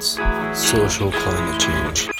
social climate change.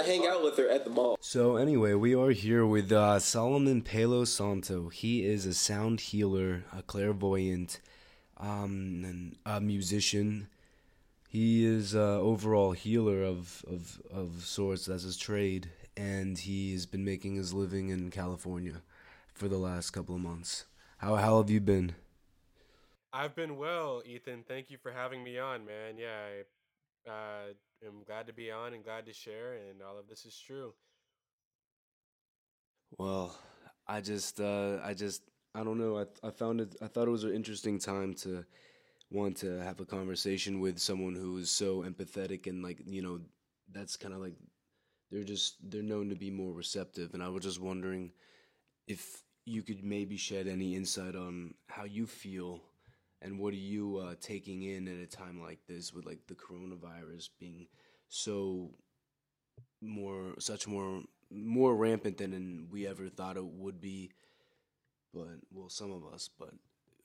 I literally, I, I- hang out with her at the mall. So anyway, we are here with uh, Solomon Palo Santo. He is a sound healer, a clairvoyant, um, and a musician. He is a overall healer of, of of sorts. That's his trade, and he has been making his living in California for the last couple of months. How how have you been? I've been well, Ethan. Thank you for having me on, man. Yeah, I uh, am glad to be on and glad to share, and all of this is true. Well, I just, uh, I just, I don't know. I, I found it. I thought it was an interesting time to want to have a conversation with someone who is so empathetic and like, you know, that's kind of like they're just they're known to be more receptive. And I was just wondering if you could maybe shed any insight on how you feel and what are you uh, taking in at a time like this with like the coronavirus being so more such more more rampant than we ever thought it would be? But well some of us but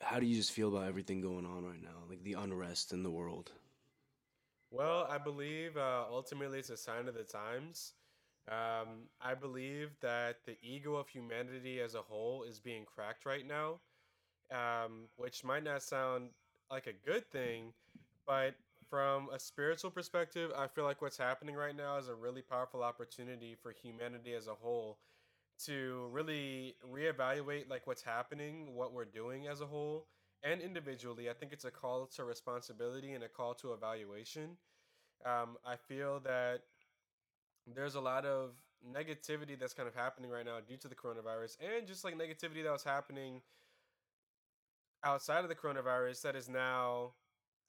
how do you just feel about everything going on right now like the unrest in the world? Well, I believe uh, ultimately it's a sign of the times. Um, I believe that the ego of humanity as a whole is being cracked right now, um, which might not sound like a good thing, but from a spiritual perspective, I feel like what's happening right now is a really powerful opportunity for humanity as a whole to really reevaluate like what's happening, what we're doing as a whole, and individually. I think it's a call to responsibility and a call to evaluation. Um, I feel that there's a lot of negativity that's kind of happening right now due to the coronavirus, and just like negativity that was happening outside of the coronavirus that is now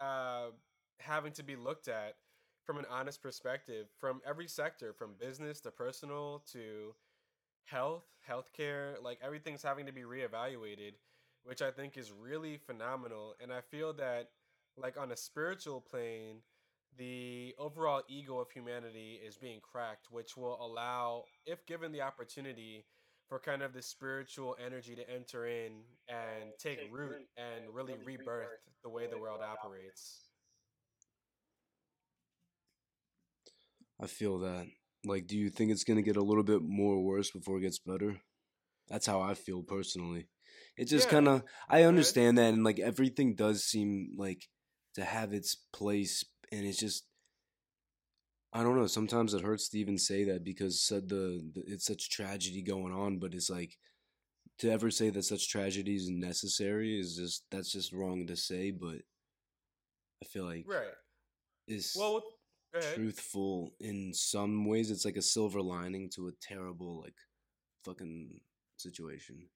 uh, having to be looked at from an honest perspective from every sector, from business to personal to health, healthcare, like everything's having to be reevaluated, which I think is really phenomenal. And I feel that, like, on a spiritual plane, the overall ego of humanity is being cracked, which will allow, if given the opportunity, for kind of the spiritual energy to enter in and oh, take root and really rebirth the way the world operates. i feel that like do you think it's going to get a little bit more worse before it gets better that's how i feel personally it just Yeah, kind of i ahead. understand that and like everything does seem like to have its place and it's just I don't know. Sometimes it hurts to even say that because said the, the it's such tragedy going on, but it's like to ever say that such tragedy is necessary is just that's just wrong to say. But I feel like Right. is Well, truthful in some ways. It's like a silver lining to a terrible like fucking situation.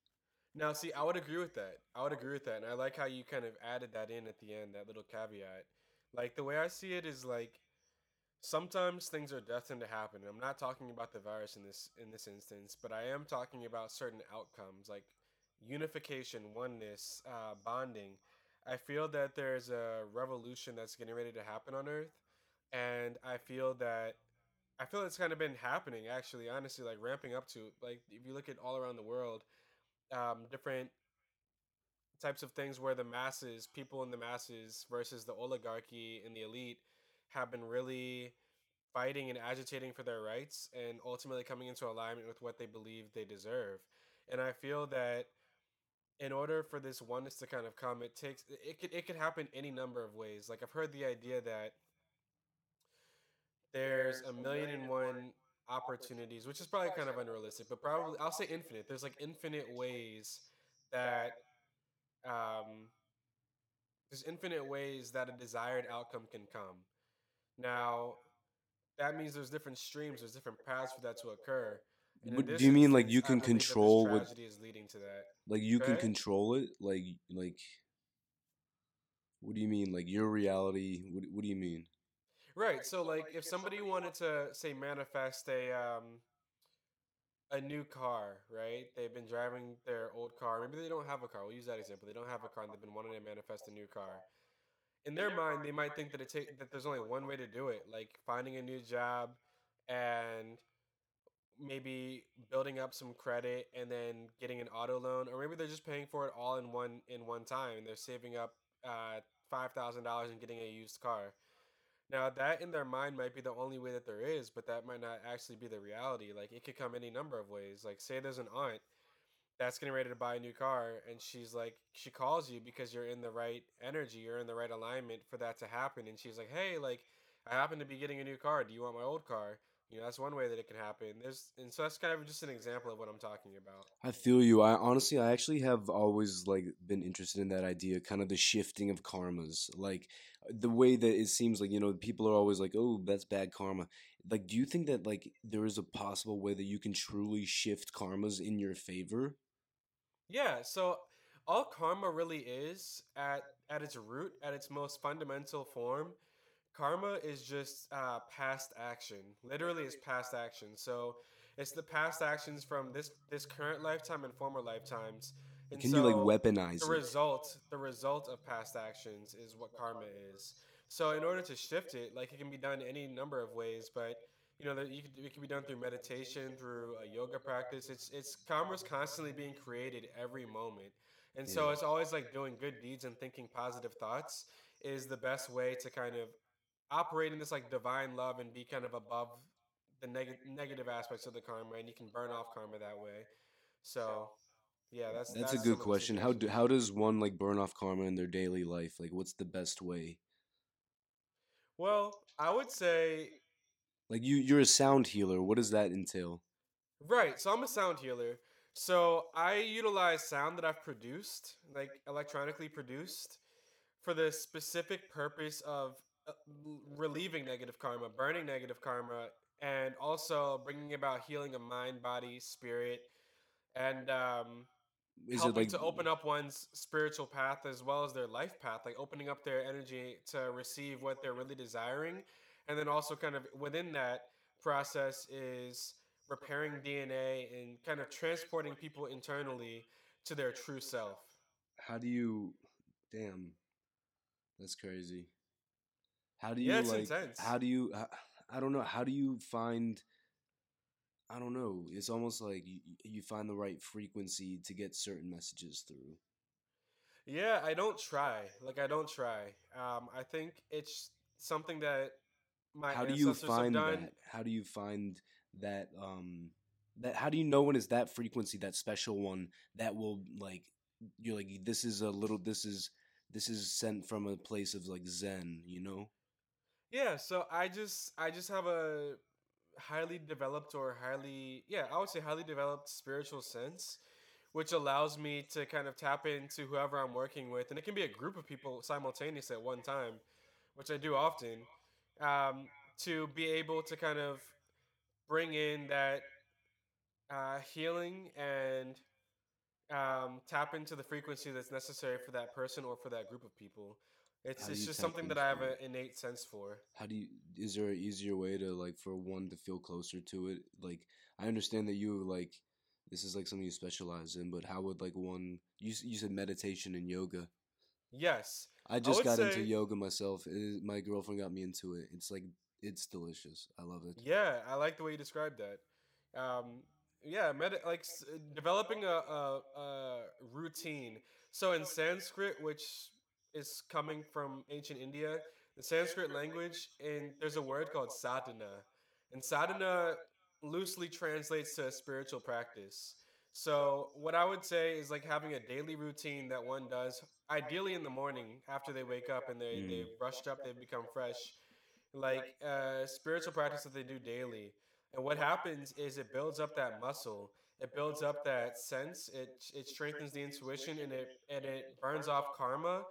Now, see, I would agree with that. I would agree with that, and I like how you kind of added that in at the end, that little caveat. Like the way I see it is like sometimes things are destined to happen. I'm not talking about the virus in this in this instance, but I am talking about certain outcomes like unification, oneness, uh, bonding. I feel that there's a revolution that's getting ready to happen on Earth, and I feel that I feel it's kind of been happening actually, honestly, like ramping up to like if you look at all around the world um, different types of things where the masses, people in the masses versus the oligarchy and the elite, have been really fighting and agitating for their rights and ultimately coming into alignment with what they believe they deserve. And I feel that in order for this oneness to kind of come, it takes it could it could happen any number of ways. Like I've heard the idea that there's a million and one opportunities, which is probably kind of unrealistic, but probably I'll say infinite. There's like infinite ways that um, there's infinite ways that a desired outcome can come. Now, that means there's different streams, there's different paths for that to occur. What- do you mean like you can believe that this control what tragedy is leading to that. like you can control it like like what do you mean like your reality what, what do you mean Right. So, like, if somebody wanted to say manifest a um, a new car, right? They've been driving their old car. Maybe they don't have a car. We'll use that example. They don't have a car and they've been wanting to manifest a new car. In their mind, they might think that it take that there's only one way to do it, like finding a new job and maybe building up some credit and then getting an auto loan or maybe they're just paying for it all in one in one time. And they're saving up uh, $5000 and getting a used car. Now that in their mind might be the only way that there is but that might not actually be the reality. Like it could come any number of ways. Like say there's an aunt that's getting ready to buy a new car and she's like she calls you because you're in the right energy you're in the right alignment for that to happen and she's like hey like i happen to be getting a new car do you want my old car you know, that's one way that it can happen. There's and so that's kind of just an example of what I'm talking about. I feel you. I honestly, I actually have always like been interested in that idea, kind of the shifting of karmas, like the way that it seems like you know people are always like, oh, that's bad karma. Like, do you think that like there is a possible way that you can truly shift karmas in your favor? Yeah. So all karma really is at at its root, at its most fundamental form Karma is just uh, past action. Literally, it's past action. So it's the past actions from this this current lifetime and former lifetimes. And Can so you like weaponize the it? result? The result of past actions is what karma is. So in order to shift it, like it can be done any number of ways, but you know, that you could, it can be done through meditation, through a yoga practice. It's it's karma's constantly being created every moment, and so Yeah. it's always like doing good deeds and thinking positive thoughts is the best way to kind of operate in this like divine love and be kind of above the neg- negative aspects of the karma, and you can burn off karma that way. So, yeah, that's That's a good question. How do, how does one like burn off karma in their daily life? Like, what's the best way? Well, I would say Like, you you're a sound healer. What does that entail? Right. So I'm a sound healer. So I utilize sound that I've produced, like electronically produced, for the specific purpose of uh, relieving negative karma, burning negative karma, and also bringing about healing of mind, body, spirit, and um, Is helping like to open up one's spiritual path as well as their life path, like opening up their energy to receive what they're really desiring. And then also, kind of within that process, is repairing DNA and kind of transporting people internally to their true self. how do you? Damn, that's crazy. How do you Yeah, it's like? intense. How do you? I, I don't know. How do you find? I don't know. It's almost like you, you find the right frequency to get certain messages through. Yeah, I don't try. Like I don't try. Um, I think it's something that my how do you find that how do you find that um that how do you know when it's that frequency that special one that will like you're like this is a little this is this is sent from a place of like zen you know Yeah, so I just I just have a highly developed or highly yeah, I would say highly developed spiritual sense which allows me to kind of tap into whoever I'm working with and it can be a group of people simultaneously at one time, which I do often. Um, to be able to kind of bring in that uh, healing and um, tap into the frequency that's necessary for that person or for that group of people. It's, it's just something that I have an innate sense for. how do you is there an easier way to like for one to feel closer to it like i understand that you like this is like something you specialize in but how would like one you, you said meditation and yoga Yes. I just would got into yoga myself is, my girlfriend got me into it it's like it's delicious i love it Yeah, I like the way you described that. Um, yeah, med- like s- developing a, a, a routine. So in Sanskrit, which is coming from ancient India, the Sanskrit language, and there's a word called sadhana, and sadhana loosely translates to a spiritual practice. So what I would say is like having a daily routine that one does, ideally in the morning after they wake up and they Mm. they've brushed up, they've become fresh like uh, spiritual practice that they do daily. And what happens is it builds up that muscle. It builds up that sense. It it strengthens the intuition and it and it burns off karma,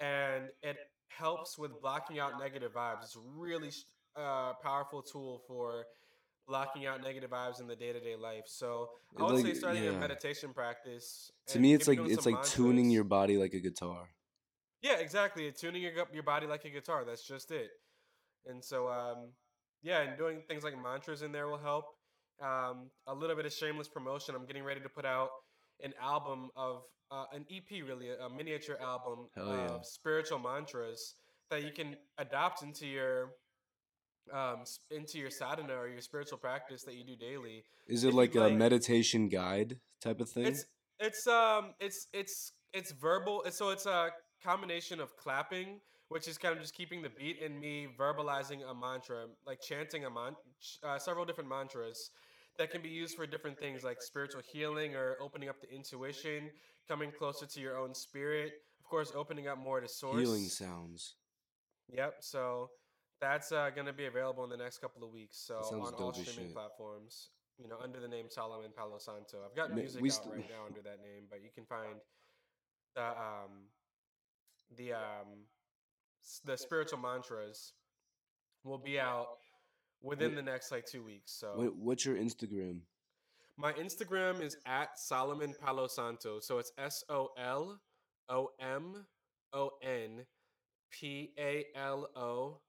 and it helps with blocking out negative vibes. It's a really uh, powerful tool for blocking out negative vibes in the day to day life. So I would say like- starting a yeah. meditation practice. to me it's like it's like tuning your body like a guitar Yeah, exactly. Tuning your your body like a guitar. That's just it. And so, um, yeah, and doing things like mantras in there will help. um, a little bit of shameless promotion. I'm getting ready to put out an album of uh, an EP, really, a miniature album Hell of spiritual mantras that you can adopt into your um, into your sadhana or your spiritual practice that you do daily. Is it you'd like a meditation guide type of thing? It's it's um it's it's it's verbal. So it's a combination of clapping, which is kind of just keeping the beat, and me verbalizing a mantra, like chanting a man, uh, several different mantras that can be used for different things, like spiritual healing or opening up the intuition, coming closer to your own spirit. Of course, opening up more to source. Healing sounds. Yep. So that's uh, going to be available in the next couple of weeks. So on all streaming shit. platforms, you know, under the name Solomon Palo Santo. I've got music we out st- right now under that name, but you can find the um the um the spiritual mantras will be out within Wait. the next like two weeks. So what's your Instagram? my Instagram is at Solomon Palo Santo. So it's S O L O M O N P A L O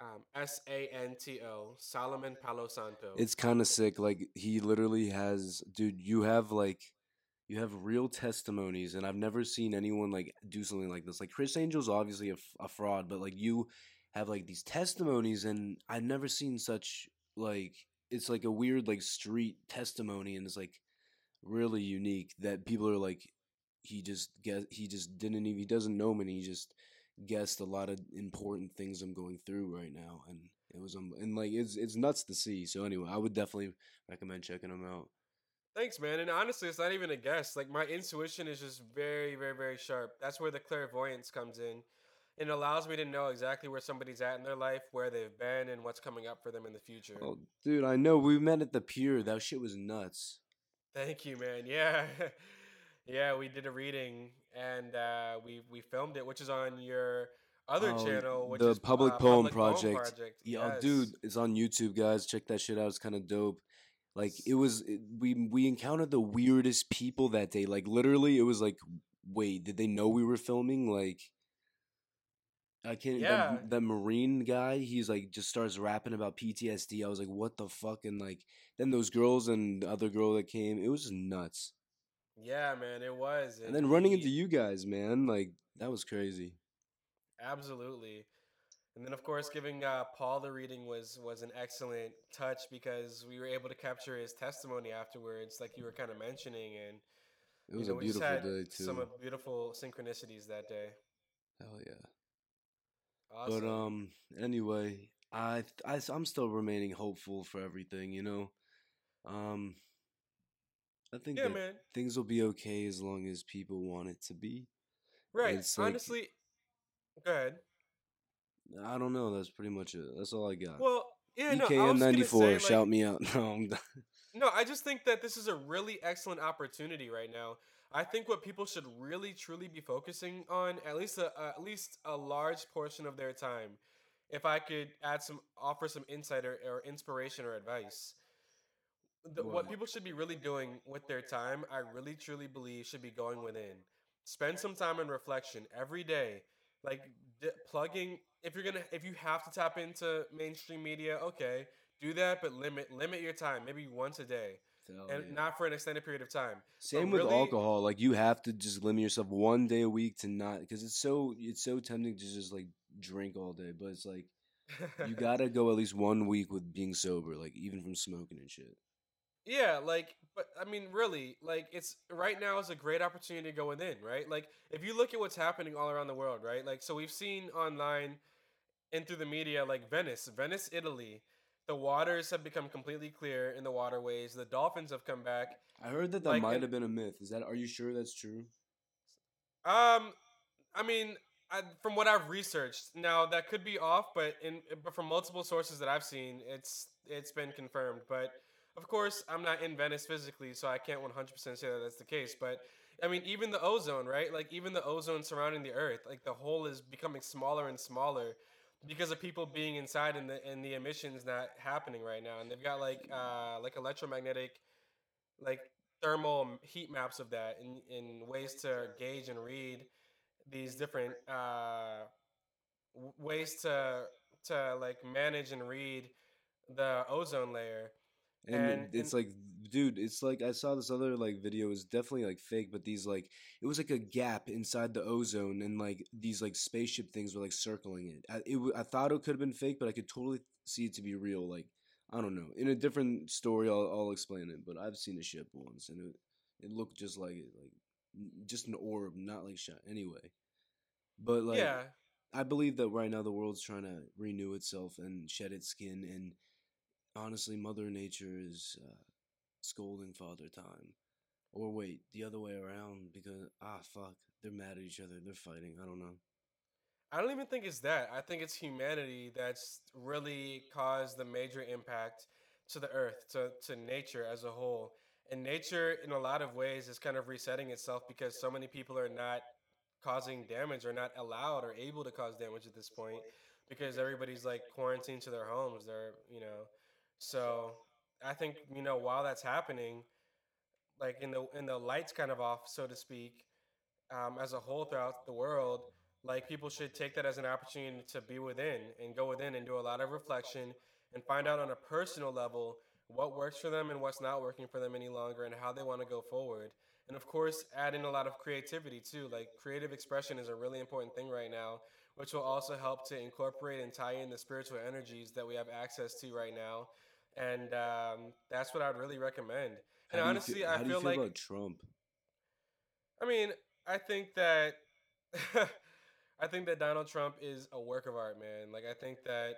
um, S A N T O. Solomon Palo Santo. It's kind of sick. Like he literally has, dude. You have like, you have real testimonies, and I've never seen anyone like do something like this. Like Criss Angel's obviously a fraud, but like you have like these testimonies, and I've never seen such like it's like a weird like street testimony, and it's like really unique that people are like he just get he just didn't even he doesn't know me and he just guessed a lot of important things I'm going through right now and it was um and like it's it's nuts to see so anyway I would definitely recommend checking them out Thanks, man. And honestly, it's not even a guess. Like my intuition is just very, very, very sharp. That's where the clairvoyance comes in. It allows me to know exactly where somebody's at in their life, where they've been, and what's coming up for them in the future. oh dude I know we met at the pier that shit was nuts Thank you, man. Yeah, yeah, we did a reading and uh, we we filmed it, which is on your other Oh, channel, which the is Public uh, Poem Public Project. Project. yeah Yes. dude it's on YouTube guys check that shit out it's kind of dope like it was it, we we encountered the weirdest people that day like literally it was like wait did they know we were filming like I can't. Yeah. That, that Marine guy, he's like just starts rapping about PTSD. I was like, what the fuck? And like, then those girls and the other girl that came, it was just nuts. Yeah, man, it was. And then running he- into you guys, man, like that was crazy. Absolutely. And then, of course, giving uh, Paul the reading was was an excellent touch because we were able to capture his testimony afterwards, like you were kind of mentioning, and It was you know, a beautiful had day too. Some beautiful synchronicities that day. Hell yeah. Awesome. But um, anyway, I I I'm still remaining hopeful for everything. You know, um, I think yeah, that man. things will be okay as long as people want it to be. Right. like- Honestly, go ahead. I don't know. That's pretty much it. That's all I got. Well, yeah, no. I EKM was ninety gonna say, like, shout me out. No, I'm done. No, I just think that this is a really excellent opportunity right now. I think what people should really truly be focusing on, at least a, at least a large portion of their time, if I could add some offer some insight or, or inspiration or advice. The, what people should be really doing with their time, I really truly believe should be going within. Spend some time in reflection every day, like d- plugging. If you're gonna, if you have to tap into mainstream media, okay, do that, but limit limit your time, maybe once a day, Hell and yeah. not for an extended period of time. Same but with really- alcohol. Like you have to just limit yourself one day a week to not because it's so it's so tempting to just like drink all day. But it's like you gotta go at least one week with being sober, like even from smoking and shit. Yeah, like, but I mean, really, like, it's right now is a great opportunity to go within, right? Like, if you look at what's happening all around the world, right? Like, so we've seen online and through the media, like Venice, Venice, Italy, the waters have become completely clear in the waterways. The dolphins have come back. I heard that that Like, might have been a myth. Is that? Are you sure that's true? Um, I mean, I, from what I've researched, now that could be off, but in but from multiple sources that I've seen, it's it's been confirmed. But of course, I'm not in Venice physically, so I can't 100% say that that's the case. But I mean, even the ozone, right? Like even the ozone surrounding the Earth, like the hole is becoming smaller and smaller because of people being inside and the and the emissions not happening right now. And they've got like uh like electromagnetic, like thermal heat maps of that in in ways to gauge and read these different uh ways to to like manage and read the ozone layer And, And- it's and- like, dude, it's like I saw this other like video. It was definitely like fake, but these like it was like a gap inside the ozone, and like these like spaceship things were like circling it. I, it, I thought it could have been fake, but I could totally see it to be real. Like I don't know. In a different story, I'll, I'll explain it. But I've seen a ship once, and it it looked just like it, like just an orb, not like shot. Anyway, but like yeah, I believe that right now the world's trying to renew itself and shed its skin, and honestly, Mother Nature is uh, scolding Father Time. Or wait, the other way around because ah fuck, they're mad at each other. They're fighting. I don't know. I don't even think it's that. I think it's humanity that's really caused the major impact to the earth, to, to nature as a whole. And nature, in a lot of ways, is kind of resetting itself because so many people are not causing damage or not allowed or able to cause damage at this point because everybody's like quarantined to their homes. They're, you know, so I think, you know, while that's happening, like in the in the lights kind of off, so to speak, um, as a whole throughout the world, like people should take that as an opportunity to be within and go within and do a lot of reflection and find out on a personal level what works for them and what's not working for them any longer and how they want to go forward. And of course, add in a lot of creativity too. Like creative expression is a really important thing right now, which will also help to incorporate and tie in the spiritual energies that we have access to right now. And um, that's what I'd really recommend. And How do you honestly, feel, I how do you feel feel like about Trump? I mean, I think that I think that Donald Trump is a work of art, man. Like I think that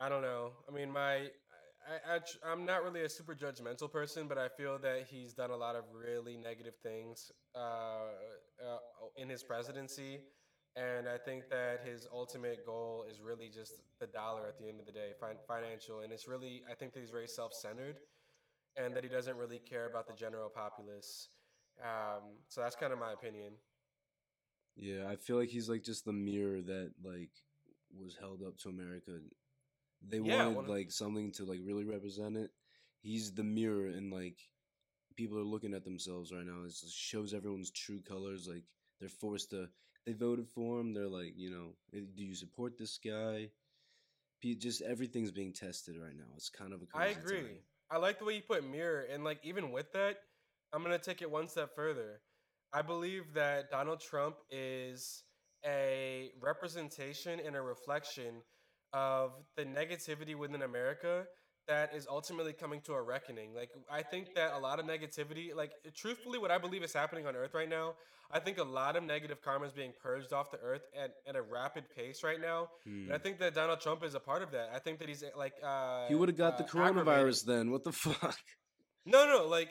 I don't know. I mean, my I, I I'm not really a super judgmental person, but I feel that he's done a lot of really negative things uh, uh, in his presidency, and I think that his ultimate goal is really just the dollar at the end of the day, fin- financial, and it's really I think that he's very self-centered, and that he doesn't really care about the general populace. Um, so that's kind of my opinion. Yeah, I feel like he's like just the mirror that like was held up to America. They Yeah, wanted like something to like really represent it. He's the mirror, and like people are looking at themselves right now. It shows everyone's true colors. Like they're forced to. They voted for him. They're like, you know, "Eh, do you support this guy? Just everything's being tested right now. It's kind of a. I agree. time. I like the way you put mirror, and like even with that, I'm gonna take it one step further. I believe that Donald Trump is a representation and a reflection of the negativity within America that is ultimately coming to a reckoning. Like I think that a lot of negativity, like truthfully, what I believe is happening on Earth right now, I think a lot of negative karma is being purged off the Earth at, at a rapid pace right now. Hmm. And I think that Donald Trump is a part of that. I think that he's like uh, He would have got the uh, coronavirus then. What the fuck? No, no, like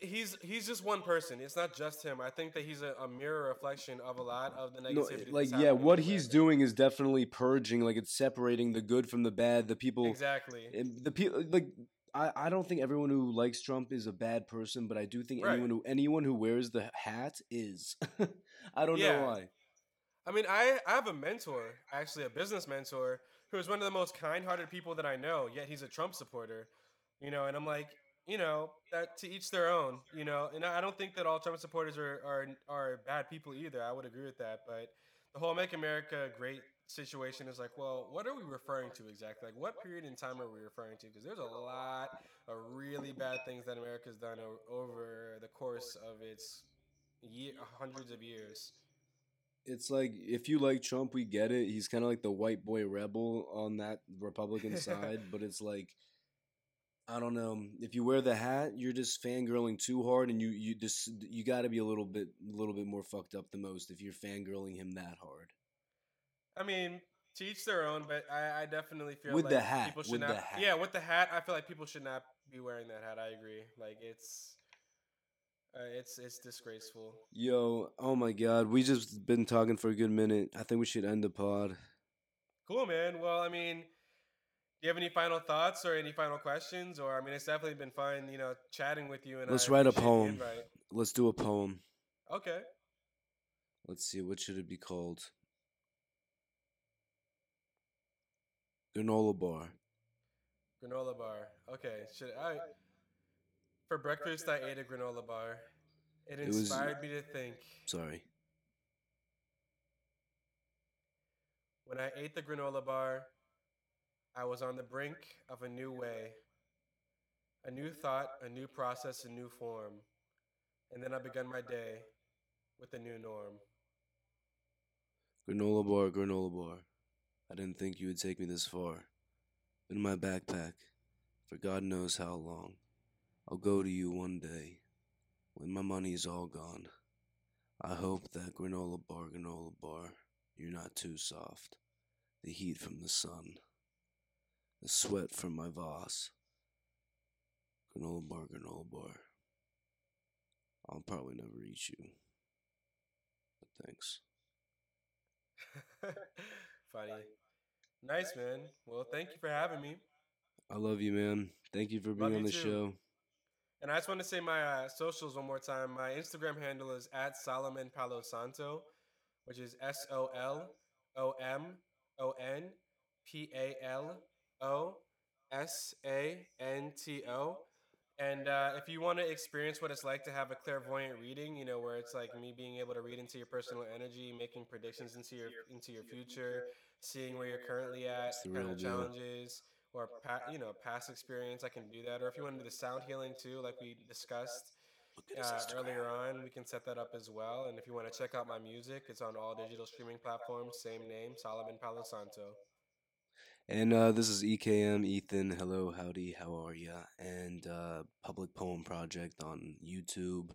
he's he's just one person. It's not just him. I think that he's a, a mirror reflection of a lot of the No, negativity. that's like yeah, what he's doing is definitely purging. Like it's separating the good from the bad. The people, exactly. the people, like I, I don't think everyone who likes Trump is a bad person, but I do think Right. anyone who anyone who wears the hat is. I don't Yeah. know why. I mean, I, I have a mentor, actually a business mentor, who is one of the most kind-hearted people that I know. Yet he's a Trump supporter, you know. And I'm like, you know, that to each their own, you know. And I don't think that all Trump supporters are are are bad people either. I would agree with that. But the whole "Make America Great" situation is like, well, what are we referring to exactly? Like, what period in time are we referring to? Because there's a lot of really bad things that America's done o- over the course of its year, hundreds of years. It's like if you like Trump, we get it. He's kind of like the white boy rebel on that Republican side, but it's like I don't know. If you wear the hat, you're just fangirling too hard, and you you just you got to be a little bit a little bit more fucked up the most if you're fangirling him that hard. I mean, to each their own, but I, I definitely feel With like the hat, people should with not. the hat. Yeah, with the hat, I feel like people should not be wearing that hat. I agree. Like it's, uh, it's it's disgraceful. Yo, oh my god, we just been talking for a good minute. I think we should end the pod. Cool, man. Well, I mean, do you have any final thoughts or any final questions? Or I mean, it's definitely been fun, you know, chatting with you. And Let's I write a poem. Let's do a poem. Okay. Let's see, what should it be called? Granola bar. Granola bar. Okay. Should I? For breakfast, I ate a granola bar. It was- inspired me to think. Sorry. When I ate the granola bar, I was on the brink of a new way, a new thought, a new process, a new form. And then I began my day with a new norm. Granola bar, granola bar. I didn't think you would take me this far. In my backpack, for God knows how long. I'll go to you one day, when my money's all gone. I hope that granola bar, granola bar, you're not too soft. The heat from the sun, the sweat from my Voss. Granola bar, granola bar. I'll probably never eat you. But thanks. Funny. Nice, man. Well, thank you for having me. I love you, man. Thank you for being Love you on the too. show. And I just want to say my uh, socials one more time. My Instagram handle is at Solomon Palo Santo, which is S O L O M O N P A L O S A N T O. And uh, if you want to experience what it's like to have a clairvoyant reading, you know, where it's like me being able to read into your personal energy, making predictions into your into your future, seeing where you're currently at, It's the kind of challenges, or pa- you know past experience, I can do that. Or if you want to do the sound healing too, like we discussed uh, earlier on, we can set that up as well. And if you want to check out my music, it's on all digital streaming platforms. Same name, Solomon Palo Santo. And uh, this is EKM Ethan. Hello, howdy, how are ya? And uh, Public Poem Project on YouTube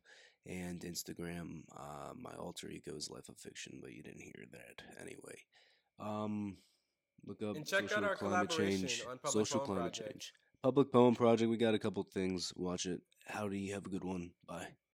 and Instagram. Uh, my alter ego is Life of Fiction, but you didn't hear that anyway. Um, look up And check out social our climate collaboration change. on Public social Poem climate Project. change. Public Poem Project. We got a couple things. Watch it. Howdy. Have a good one. Bye.